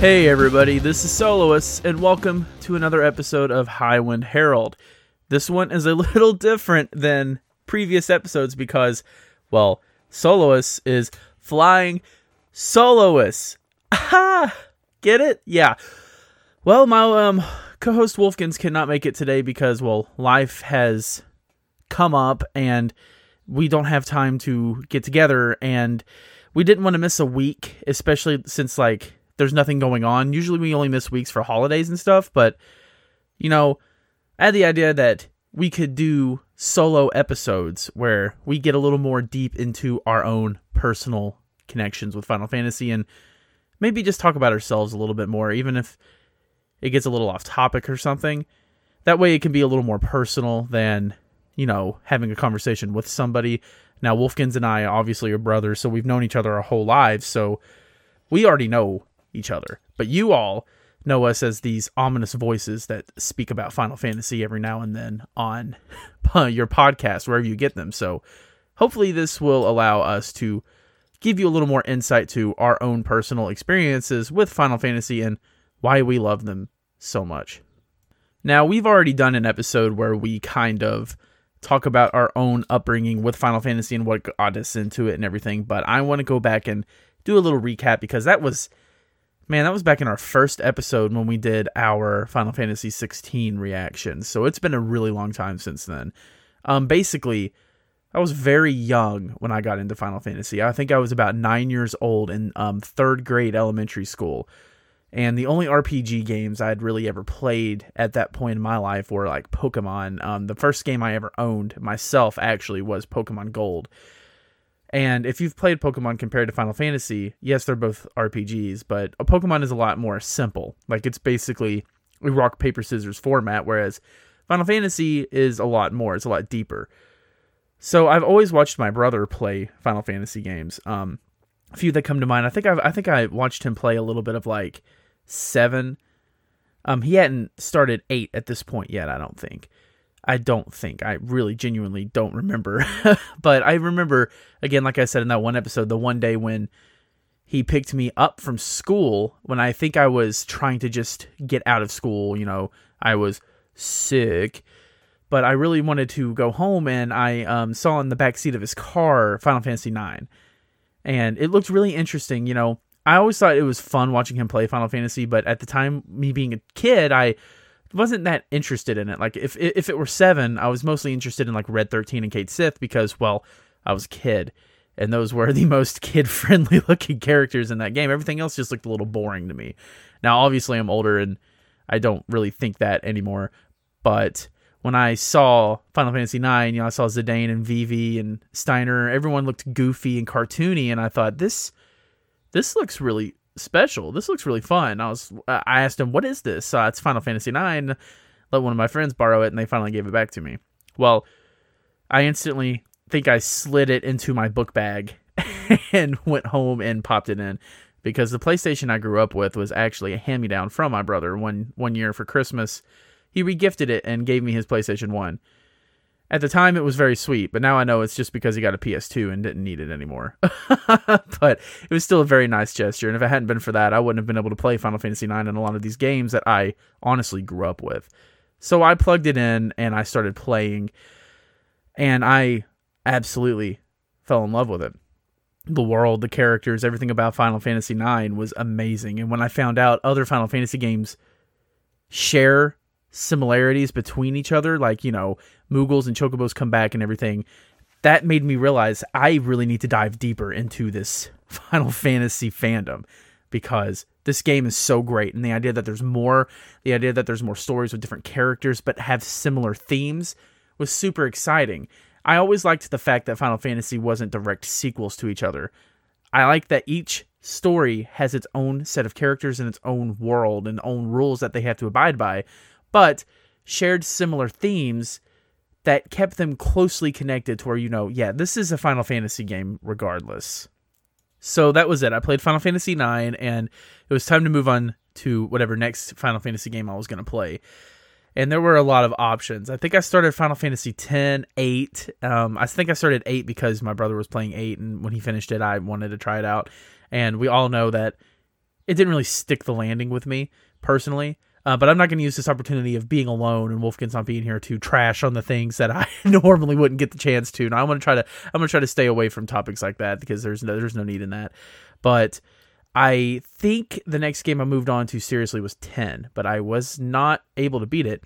Hey everybody, this is Soloists, and welcome to another episode of Highwind Herald. This one is a little different than previous episodes because, well, Soloists is flying soloists. Aha! Get it? Yeah. Well, my um co-host Wolfkins cannot make it today because, well, life has come up and we don't have time to get together and we didn't want to miss a week, especially since like there's nothing going on. Usually we only miss weeks for holidays and stuff, but you know, I had the idea that we could do solo episodes where we get a little more deep into our own personal connections with Final Fantasy and maybe just talk about ourselves a little bit more, even if it gets a little off topic or something. That way it can be a little more personal than, you know, having a conversation with somebody. Now, Wolfkins and I obviously are brothers, so we've known each other our whole lives, so we already know each other. But you all know us as these ominous voices that speak about Final Fantasy every now and then on your podcast, wherever you get them. So hopefully, this will allow us to give you a little more insight to our own personal experiences with Final Fantasy and why we love them so much. Now, we've already done an episode where we kind of talk about our own upbringing with Final Fantasy and what got us into it and everything, but I want to go back and do a little recap because that was Man, that was back in our first episode when we did our Final Fantasy 16 reaction. So it's been a really long time since then. Um, basically, I was very young when I got into Final Fantasy. I think I was about nine years old in um, third grade elementary school. And the only RPG games I'd really ever played at that point in my life were like Pokemon. Um, the first game I ever owned myself actually was Pokemon Gold. And if you've played Pokemon compared to Final Fantasy, yes, they're both RPGs, but a Pokemon is a lot more simple. Like it's basically a rock paper scissors format, whereas Final Fantasy is a lot more. It's a lot deeper. So I've always watched my brother play Final Fantasy games. Um, a few that come to mind. I think I've, I think I watched him play a little bit of like seven. Um, he hadn't started eight at this point yet. I don't think. I don't think. I really genuinely don't remember. but I remember, again, like I said in that one episode, the one day when he picked me up from school when I think I was trying to just get out of school. You know, I was sick, but I really wanted to go home, and I um, saw in the back seat of his car Final Fantasy IX, and it looked really interesting. You know, I always thought it was fun watching him play Final Fantasy, but at the time, me being a kid, I wasn't that interested in it. Like if if it were seven, I was mostly interested in like Red Thirteen and Cait Sith because well, I was a kid, and those were the most kid friendly looking characters in that game. Everything else just looked a little boring to me. Now, obviously, I'm older and I don't really think that anymore. But when I saw Final Fantasy IX, you know, I saw Zidane and Vivi and Steiner. Everyone looked goofy and cartoony, and I thought this this looks really special. This looks really fun. I was I asked him, "What is this?" Uh, it's Final Fantasy IX. Let one of my friends borrow it, and they finally gave it back to me. Well, I instantly think I slid it into my book bag and went home and popped it in because the PlayStation I grew up with was actually a hand me down from my brother. One one year for Christmas, he regifted it and gave me his PlayStation One. At the time, it was very sweet, but now I know it's just because he got a PS2 and didn't need it anymore. but it was still a very nice gesture, and if it hadn't been for that, I wouldn't have been able to play Final Fantasy IX and a lot of these games that I honestly grew up with. So I plugged it in and I started playing, and I absolutely fell in love with it. The world, the characters, everything about Final Fantasy IX was amazing. And when I found out other Final Fantasy games share similarities between each other, like, you know, Moogles and Chocobos come back and everything, that made me realize I really need to dive deeper into this Final Fantasy fandom because this game is so great. And the idea that there's more, the idea that there's more stories with different characters but have similar themes was super exciting. I always liked the fact that Final Fantasy wasn't direct sequels to each other. I like that each story has its own set of characters and its own world and own rules that they have to abide by, but shared similar themes that kept them closely connected to where you know, yeah, this is a Final Fantasy game regardless. So that was it. I played Final Fantasy 9 and it was time to move on to whatever next Final Fantasy game I was going to play. And there were a lot of options. I think I started Final Fantasy 10, 8. Um, I think I started 8 because my brother was playing 8 and when he finished it I wanted to try it out. And we all know that it didn't really stick the landing with me personally. Uh, but I'm not going to use this opportunity of being alone and Wolfkin's not being here to trash on the things that I normally wouldn't get the chance to. Now I'm going to try to I'm going to try to stay away from topics like that because there's no, there's no need in that. But I think the next game I moved on to seriously was 10, but I was not able to beat it.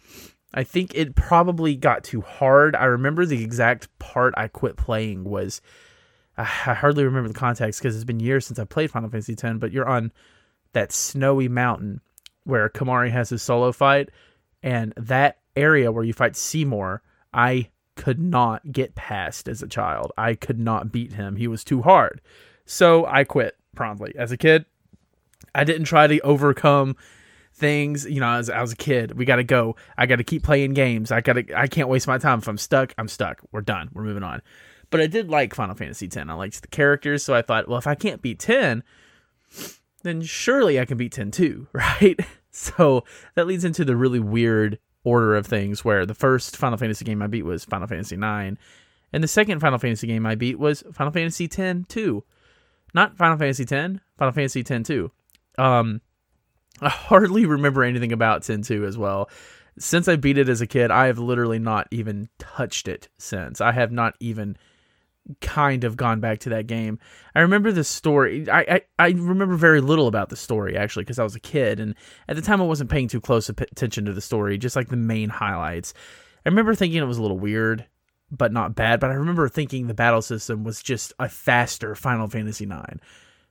I think it probably got too hard. I remember the exact part I quit playing was I hardly remember the context because it's been years since I played Final Fantasy 10, but you're on that snowy mountain where Kimahri has his solo fight, and that area where you fight Seymour, I could not get past as a child. I could not beat him. He was too hard. So I quit promptly. As a kid, I didn't try to overcome things. You know, as I was a kid, we got to go. I got to keep playing games. I got to. I can't waste my time. If I'm stuck, I'm stuck. We're done. We're moving on. But I did like Final Fantasy X. I liked the characters, so I thought, well, if I can't beat 10, then surely I can beat 10 too, right? So that leads into the really weird order of things where the first Final Fantasy game I beat was Final Fantasy 9, and the second Final Fantasy game I beat was Final Fantasy 10 2. Not Final Fantasy 10, Final Fantasy 10 2. Um, I hardly remember anything about 10 2 as well. Since I beat it as a kid, I have literally not even touched it since. I have not even kind of gone back to that game. I remember the story. I I, I remember very little about the story actually because I was a kid and at the time I wasn't paying too close attention to the story, just like the main highlights. I remember thinking it was a little weird, but not bad. But I remember thinking the battle system was just a faster Final Fantasy IX,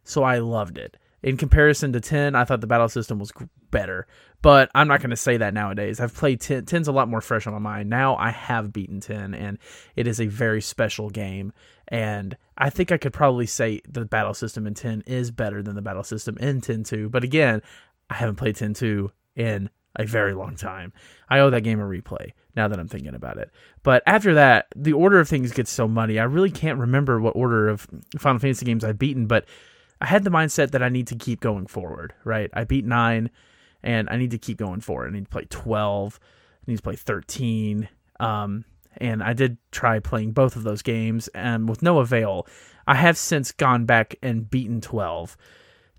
so I loved it. In comparison to 10, I thought the battle system was better. But I'm not going to say that nowadays. I've played 10. 10's a lot more fresh on my mind. Now I have beaten 10, and it is a very special game. And I think I could probably say the battle system in 10 is better than the battle system in 10 2. But again, I haven't played 10 2 in a very long time. I owe that game a replay now that I'm thinking about it. But after that, the order of things gets so muddy. I really can't remember what order of Final Fantasy games I've beaten, but I had the mindset that I need to keep going forward, right? I beat 9 and I need to keep going forward. I need to play 12. I need to play 13. Um, and I did try playing both of those games, and with no avail. I have since gone back and beaten 12.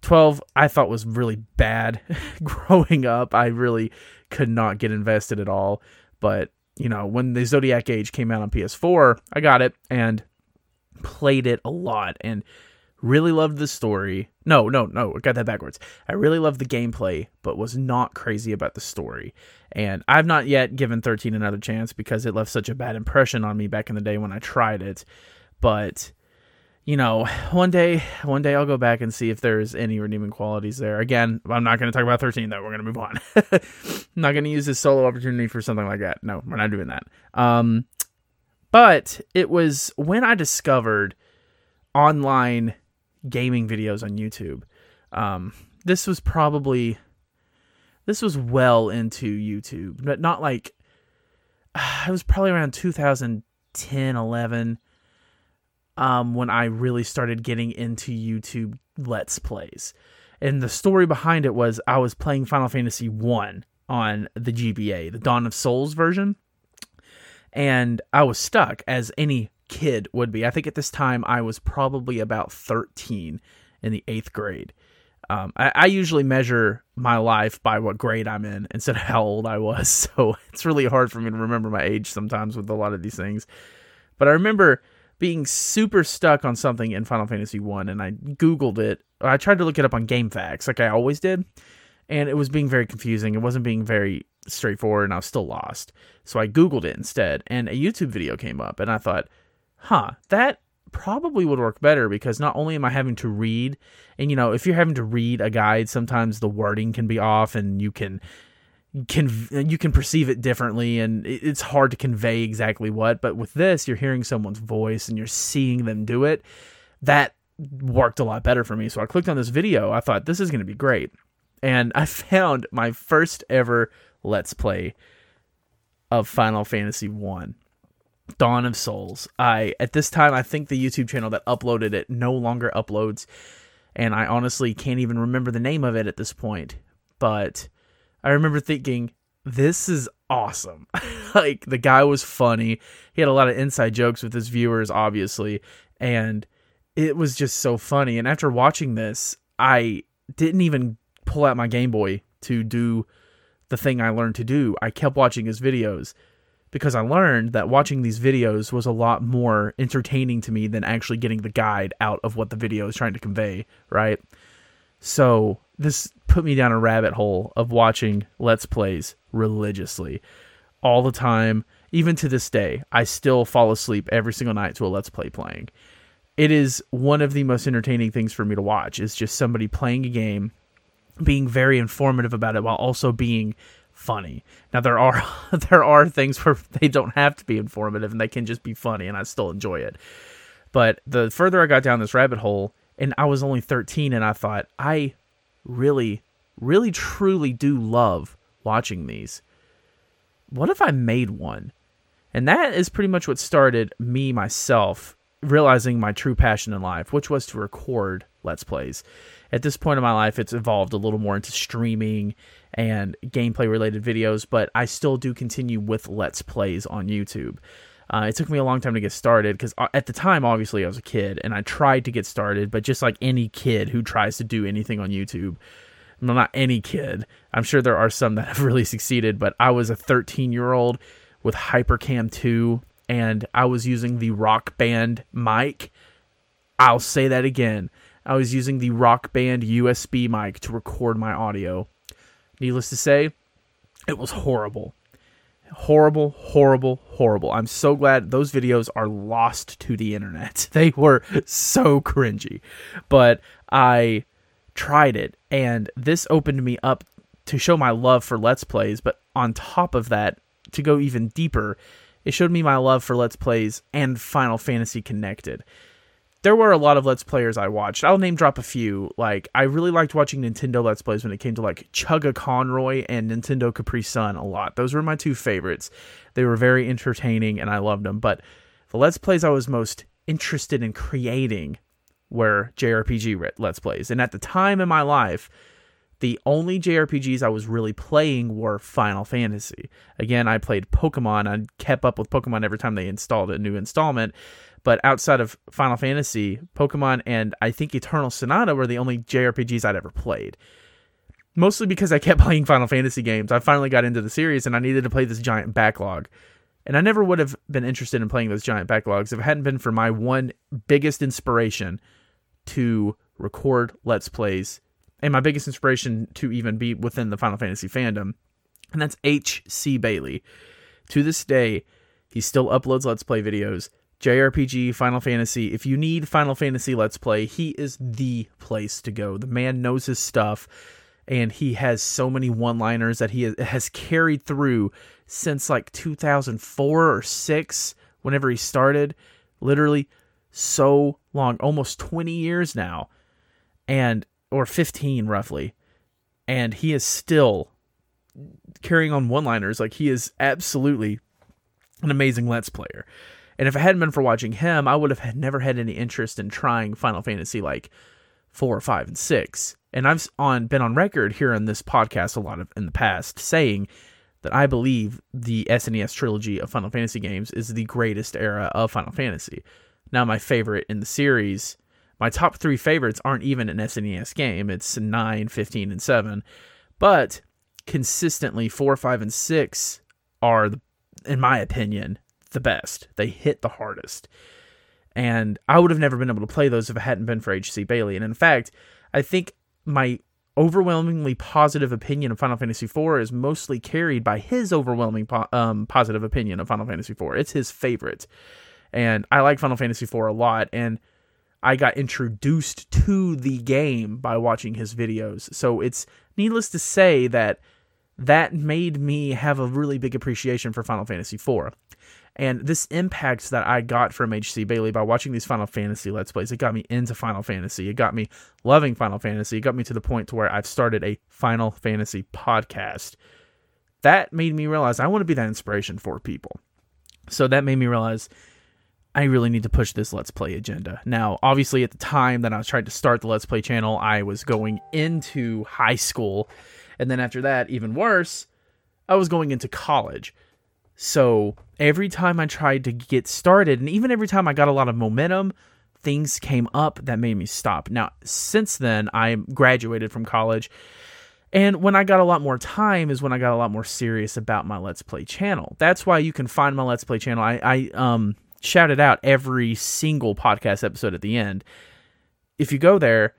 12 I thought was really bad growing up. I really could not get invested at all. But, you know, when the Zodiac Age came out on PS4, I got it and played it a lot. And Really loved the story. No, no, no, I got that backwards. I really loved the gameplay, but was not crazy about the story. And I've not yet given 13 another chance because it left such a bad impression on me back in the day when I tried it. But you know, one day, one day I'll go back and see if there's any redeeming qualities there. Again, I'm not going to talk about 13 though. We're going to move on. I'm not going to use this solo opportunity for something like that. No, we're not doing that. Um, but it was when I discovered online gaming videos on YouTube. Um, this was probably this was well into YouTube, but not like it was probably around 2010, 11 um, when I really started getting into YouTube Let's Plays. And the story behind it was I was playing Final Fantasy 1 on the GBA, the Dawn of Souls version. And I was stuck, as any kid would be. I think at this time I was probably about 13 in the eighth grade. Um, I, I, usually measure my life by what grade I'm in instead of how old I was. So it's really hard for me to remember my age sometimes with a lot of these things. But I remember being super stuck on something in Final Fantasy 1 and I Googled it. I tried to look it up on GameFAQs like I always did. And it was being very confusing. It wasn't being very straightforward and I was still lost. So I Googled it instead and a YouTube video came up and I thought, huh, that probably would work better because not only am I having to read, and you know, if you're having to read a guide, sometimes the wording can be off and you can can you can perceive it differently and it's hard to convey exactly what but with this you're hearing someone's voice and you're seeing them do it that worked a lot better for me. So I clicked on this video. I thought this is going to be great. And I found my first ever Let's Play of Final Fantasy 1. Dawn of Souls. I at this time I think the YouTube channel that uploaded it no longer uploads and I honestly can't even remember the name of it at this point. But I remember thinking this is awesome. like the guy was funny. He had a lot of inside jokes with his viewers obviously and it was just so funny and after watching this I didn't even pull out my Game Boy to do the thing I learned to do. I kept watching his videos because I learned that watching these videos was a lot more entertaining to me than actually getting the guide out of what the video is trying to convey, right? So this put me down a rabbit hole of watching Let's Plays religiously all the time. Even to this day, I still fall asleep every single night to a Let's Play playing. It is one of the most entertaining things for me to watch. Is just somebody playing a game, being very informative about it while also being funny. Now there are there are things where they don't have to be informative and they can just be funny and I still enjoy it. But the further I got down this rabbit hole and I was only 13 and I thought I really really truly do love watching these. What if I made one? And that is pretty much what started me myself realizing my true passion in life, which was to record let's plays. At this point in my life, it's evolved a little more into streaming and gameplay related videos, but I still do continue with Let's Plays on YouTube. Uh, it took me a long time to get started because uh, at the time, obviously, I was a kid and I tried to get started, but just like any kid who tries to do anything on YouTube, well, not any kid, I'm sure there are some that have really succeeded, but I was a 13 year old with Hypercam 2 and I was using the Rock Band mic. I'll say that again. I was using the Rock Band USB mic to record my audio. Needless to say, it was horrible. Horrible, horrible, horrible. I'm so glad those videos are lost to the internet. They were so cringy. But I tried it, and this opened me up to show my love for Let's Plays. But on top of that, to go even deeper, it showed me my love for Let's Plays and Final Fantasy Connected there were a lot of let's players I watched. I'll name drop a few. Like I really liked watching Nintendo let's plays when it came to like Chuggaaconroy and NintendoCapriSun a lot. Those were my two favorites. They were very entertaining and I loved them. But the let's plays I was most interested in creating were JRPG let's plays. And at the time in my life, the only JRPGs I was really playing were Final Fantasy. Again, I played Pokemon. I kept up with Pokemon every time they installed a new installment. But outside of Final Fantasy, Pokemon, and I think Eternal Sonata were the only JRPGs I'd ever played. Mostly because I kept playing Final Fantasy games. I finally got into the series and I needed to play this giant backlog. And I never would have been interested in playing those giant backlogs if it hadn't been for my one biggest inspiration to record Let's Plays and my biggest inspiration to even be within the Final Fantasy fandom. And that's H.C. Bailey. To this day, he still uploads Let's Play videos. JRPG, Final Fantasy. If you need Final Fantasy Let's Play, he is the place to go. The man knows his stuff, and he has so many one liners that he has carried through since like 2004 or 6, whenever he started. Literally so long, almost 20 years now, and or 15 roughly. And he is still carrying on one liners. Like he is absolutely an amazing Let's Player. And if it hadn't been for watching him, I would have never had any interest in trying Final Fantasy like four, five, and six. And I've on been on record here on this podcast a lot of in the past saying that I believe the SNES trilogy of Final Fantasy games is the greatest era of Final Fantasy. Now, my favorite in the series, my top three favorites aren't even an SNES game. It's 9, 15, and 7. But consistently, 4, 5, and 6 are, in my opinion, the best. They hit the hardest. And I would have never been able to play those if it hadn't been for H.C. Bailey. And in fact, I think my overwhelmingly positive opinion of Final Fantasy IV is mostly carried by his overwhelming po- um, positive opinion of Final Fantasy IV. It's his favorite. And I like Final Fantasy IV a lot. And I got introduced to the game by watching his videos. So it's needless to say that that made me have a really big appreciation for Final Fantasy IV. And this impact that I got from HC Bailey by watching these Final Fantasy Let's Plays, it got me into Final Fantasy. It got me loving Final Fantasy. It got me to the point to where I've started a Final Fantasy podcast. That made me realize I want to be that inspiration for people. So that made me realize I really need to push this Let's Play agenda. Now, obviously, at the time that I was trying to start the Let's Play channel, I was going into high school. And then after that, even worse, I was going into college. So every time I tried to get started, and even every time I got a lot of momentum, things came up that made me stop. Now, since then, I graduated from college. And when I got a lot more time is when I got a lot more serious about my Let's Play channel. That's why you can find my Let's Play channel. I, I um shout it out every single podcast episode at the end. If you go there,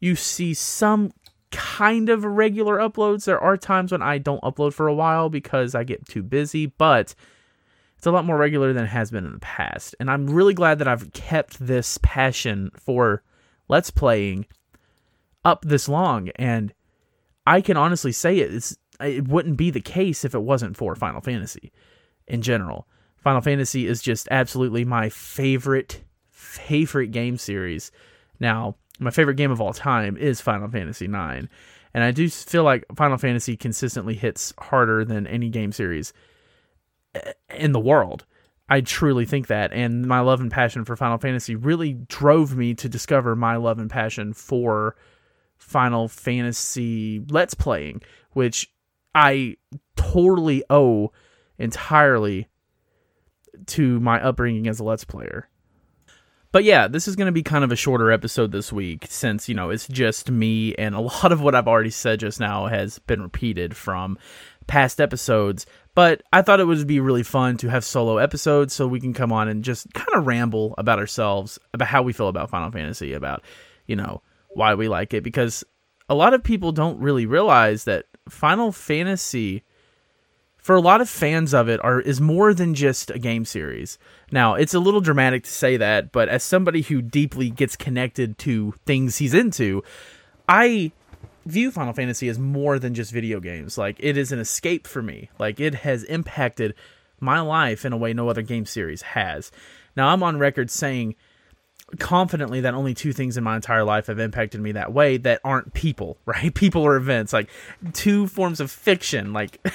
you see some kind of regular uploads. There are times when I don't upload for a while because I get too busy, but it's a lot more regular than it has been in the past. And I'm really glad that I've kept this passion for Let's Playing up this long. And I can honestly say it, it's, it wouldn't be the case if it wasn't for Final Fantasy in general. Final Fantasy is just absolutely my favorite, favorite game series. Now, my favorite game of all time is Final Fantasy IX. And I do feel like Final Fantasy consistently hits harder than any game series eh, in the world. I truly think that. And my love and passion for Final Fantasy really drove me to discover my love and passion for Final Fantasy Let's Playing, which I totally owe entirely to my upbringing as a Let's Player. But yeah, this is going to be kind of a shorter episode this week since, you know, it's just me and a lot of what I've already said just now has been repeated from past episodes. But I thought it would be really fun to have solo episodes so we can come on and just kind of ramble about ourselves, about how we feel about Final Fantasy, about, you know, why we like it. Because a lot of people don't really realize that Final Fantasy for a lot of fans of it are is more than just a game series. Now, it's a little dramatic to say that, but as somebody who deeply gets connected to things he's into, I view Final Fantasy as more than just video games. Like it is an escape for me. Like it has impacted my life in a way no other game series has. Now, I'm on record saying confidently that only two things in my entire life have impacted me that way that aren't people, right? People or events, like two forms of fiction, like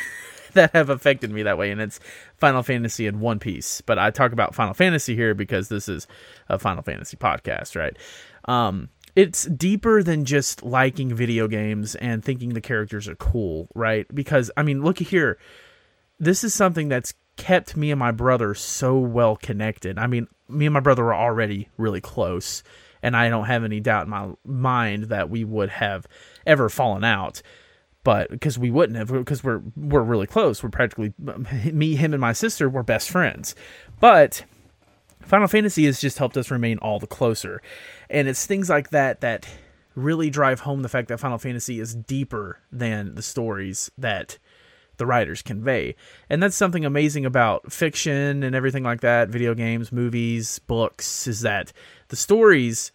that have affected me that way, and it's Final Fantasy and One Piece. But I talk about Final Fantasy here because this is a Final Fantasy podcast, right? Um, it's deeper than just liking video games and thinking the characters are cool, right? Because I mean, look here, this is something that's kept me and my brother so well connected. I mean, me and my brother were already really close, and I don't have any doubt in my mind that we would have ever fallen out but because we wouldn't have because we're we're really close. We're practically me him and my sister were best friends. But final fantasy has just helped us remain all the closer. And it's things like that that really drive home the fact that final fantasy is deeper than the stories that the writers convey. And that's something amazing about fiction and everything like that video games movies books is that the stories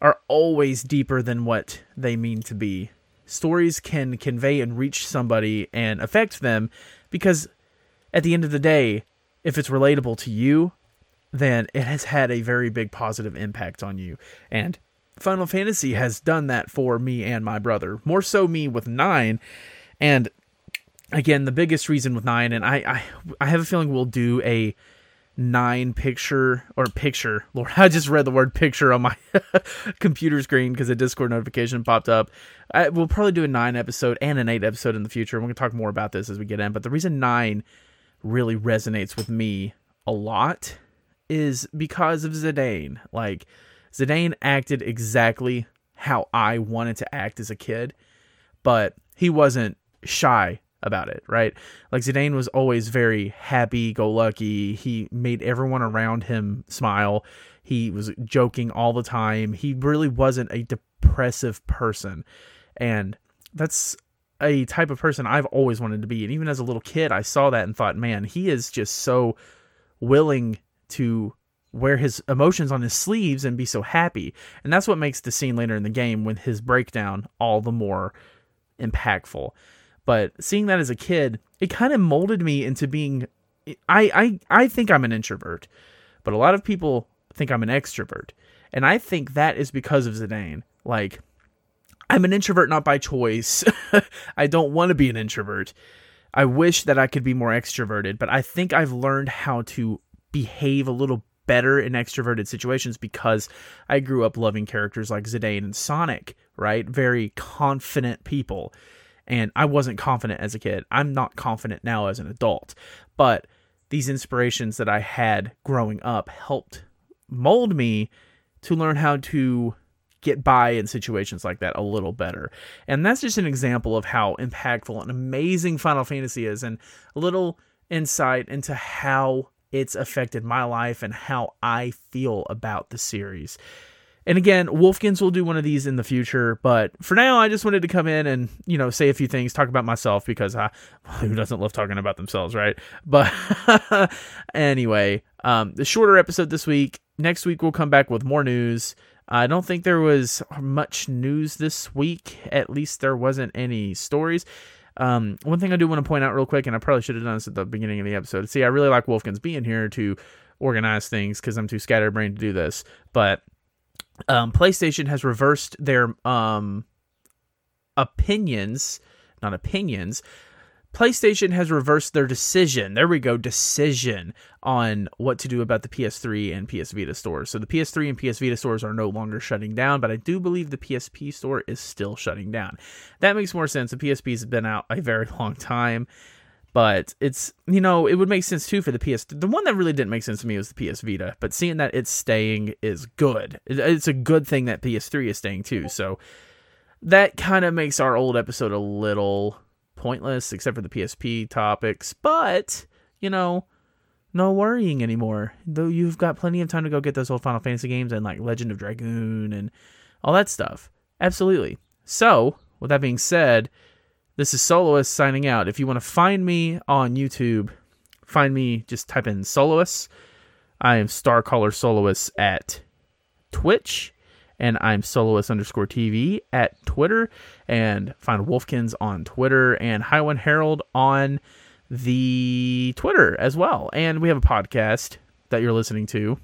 are always deeper than what they mean to be stories can convey and reach somebody and affect them because at the end of the day, if it's relatable to you, then it has had a very big positive impact on you. And Final Fantasy has done that for me and my brother. More so me with 9 and again, the biggest reason with 9 and I I I have a feeling we'll do a nine picture or picture. Lord, I just read the word picture on my computer screen because a Discord notification popped up. I, we'll probably do a nine episode and an eight episode in the future. We're going to talk more about this as we get in. But the reason nine really resonates with me a lot is because of Zidane. Like, Zidane acted exactly how I wanted to act as a kid, but he wasn't shy about it, right? Like Zidane was always very happy go lucky. He made everyone around him smile. He was joking all the time. He really wasn't a depressive person. And that's a type of person I've always wanted to be. And even as a little kid, I saw that and thought, man, he is just so willing to wear his emotions on his sleeves and be so happy. And that's what makes the scene later in the game with his breakdown all the more impactful. But seeing that as a kid, it kind of molded me into being. I I I think I'm an introvert, but a lot of people think I'm an extrovert, and I think that is because of Zidane. Like, I'm an introvert not by choice. I don't want to be an introvert. I wish that I could be more extroverted, but I think I've learned how to behave a little better in extroverted situations because I grew up loving characters like Zidane and Sonic, right? Very confident people. And I wasn't confident as a kid. I'm not confident now as an adult. But these inspirations that I had growing up helped mold me to learn how to get by in situations like that a little better. And that's just an example of how impactful and amazing Final Fantasy is and a little insight into how it's affected my life and how I feel about the series. And again, Wolfkins will do one of these in the future, but for now, I just wanted to come in and you know say a few things, talk about myself because I, who doesn't love talking about themselves, right? But anyway, um, the shorter episode this week. Next week we'll come back with more news. I don't think there was much news this week. At least there wasn't any stories. Um, one thing I do want to point out real quick, and I probably should have done this at the beginning of the episode. See, I really like Wolfkins being here to organize things because I'm too scatterbrained to do this. But um, PlayStation has reversed their um, opinions, not opinions, PlayStation has reversed their decision. There we go, decision on what to do about the PS3 and PS Vita stores. So the PS3 and PS Vita stores are no longer shutting down, but I do believe the PSP store is still shutting down. That makes more sense. The PSP has been out a very long time, but it's you know it would make sense too for the PS. The one that really didn't make sense to me was the PS Vita, but seeing that it's staying is good. It's a good thing that PS3 is staying too. So that kind of makes our old episode a little pointless except for the PSP topics, but you know, no worrying anymore. Though you've got plenty of time to go get those old Final Fantasy games and like Legend of Dragoon and all that stuff. Absolutely. So, with that being said, this is Soloist signing out. If you want to find me on YouTube, find me just type in Soloist. I am Starcaller Soloist at Twitch and I'm soloist underscore TV at Twitter, and find Wolfkins on Twitter and Highwind Herald on the Twitter as well. And we have a podcast that you're listening to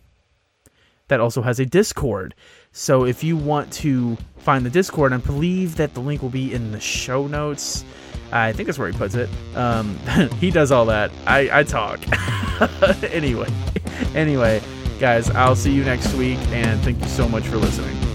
that also has a Discord. So if you want to find the Discord, I believe that the link will be in the show notes. I think that's where he puts it. Um, he does all that. I, I talk. anyway, anyway, guys, I'll see you next week, and thank you so much for listening.